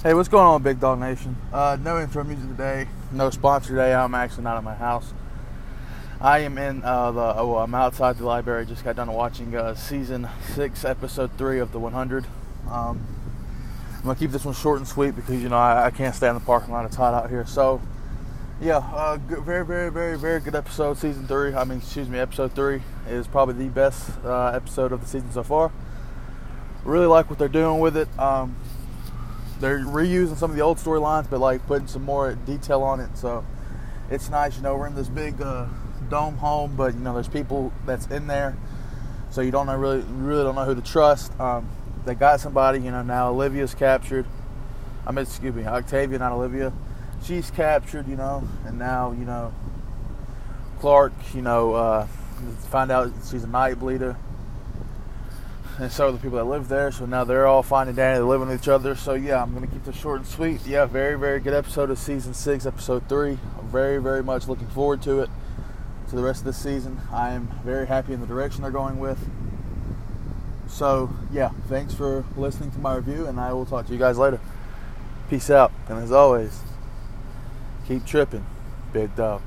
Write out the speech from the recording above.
Hey, what's going on, Big Dog Nation? Uh, no intro music today, no sponsor today. I'm actually not at my house. I am in uh, the. Oh, I'm outside the library. Just got done watching uh, season six, episode three of the 100. Um, I'm gonna keep this one short and sweet because you know I, I can't stay in the parking lot. It's hot out here. So, yeah, uh, good, very, very, very, very good episode. Season three. I mean, excuse me, episode three is probably the best uh, episode of the season so far. Really like what they're doing with it. Um, they're reusing some of the old storylines, but like putting some more detail on it. So it's nice. You know, we're in this big uh, dome home, but you know, there's people that's in there, so you don't know really, really don't know who to trust. Um, they got somebody. You know, now Olivia's captured. I mean, excuse me, Octavia, not Olivia. She's captured. You know, and now you know Clarke. You know, uh, find out she's a night bleeder and so are the people that live there. So now they're all finding Danny, they're living with each other. So yeah, I'm gonna keep this short and sweet. Yeah, very very good episode of season six, episode three. I'm very very much looking forward to it. To the rest of this season, I am very happy in the direction they're going with. So yeah, thanks for listening to my review, and I will talk to you guys later. Peace out, and as always, keep tripping, big dog.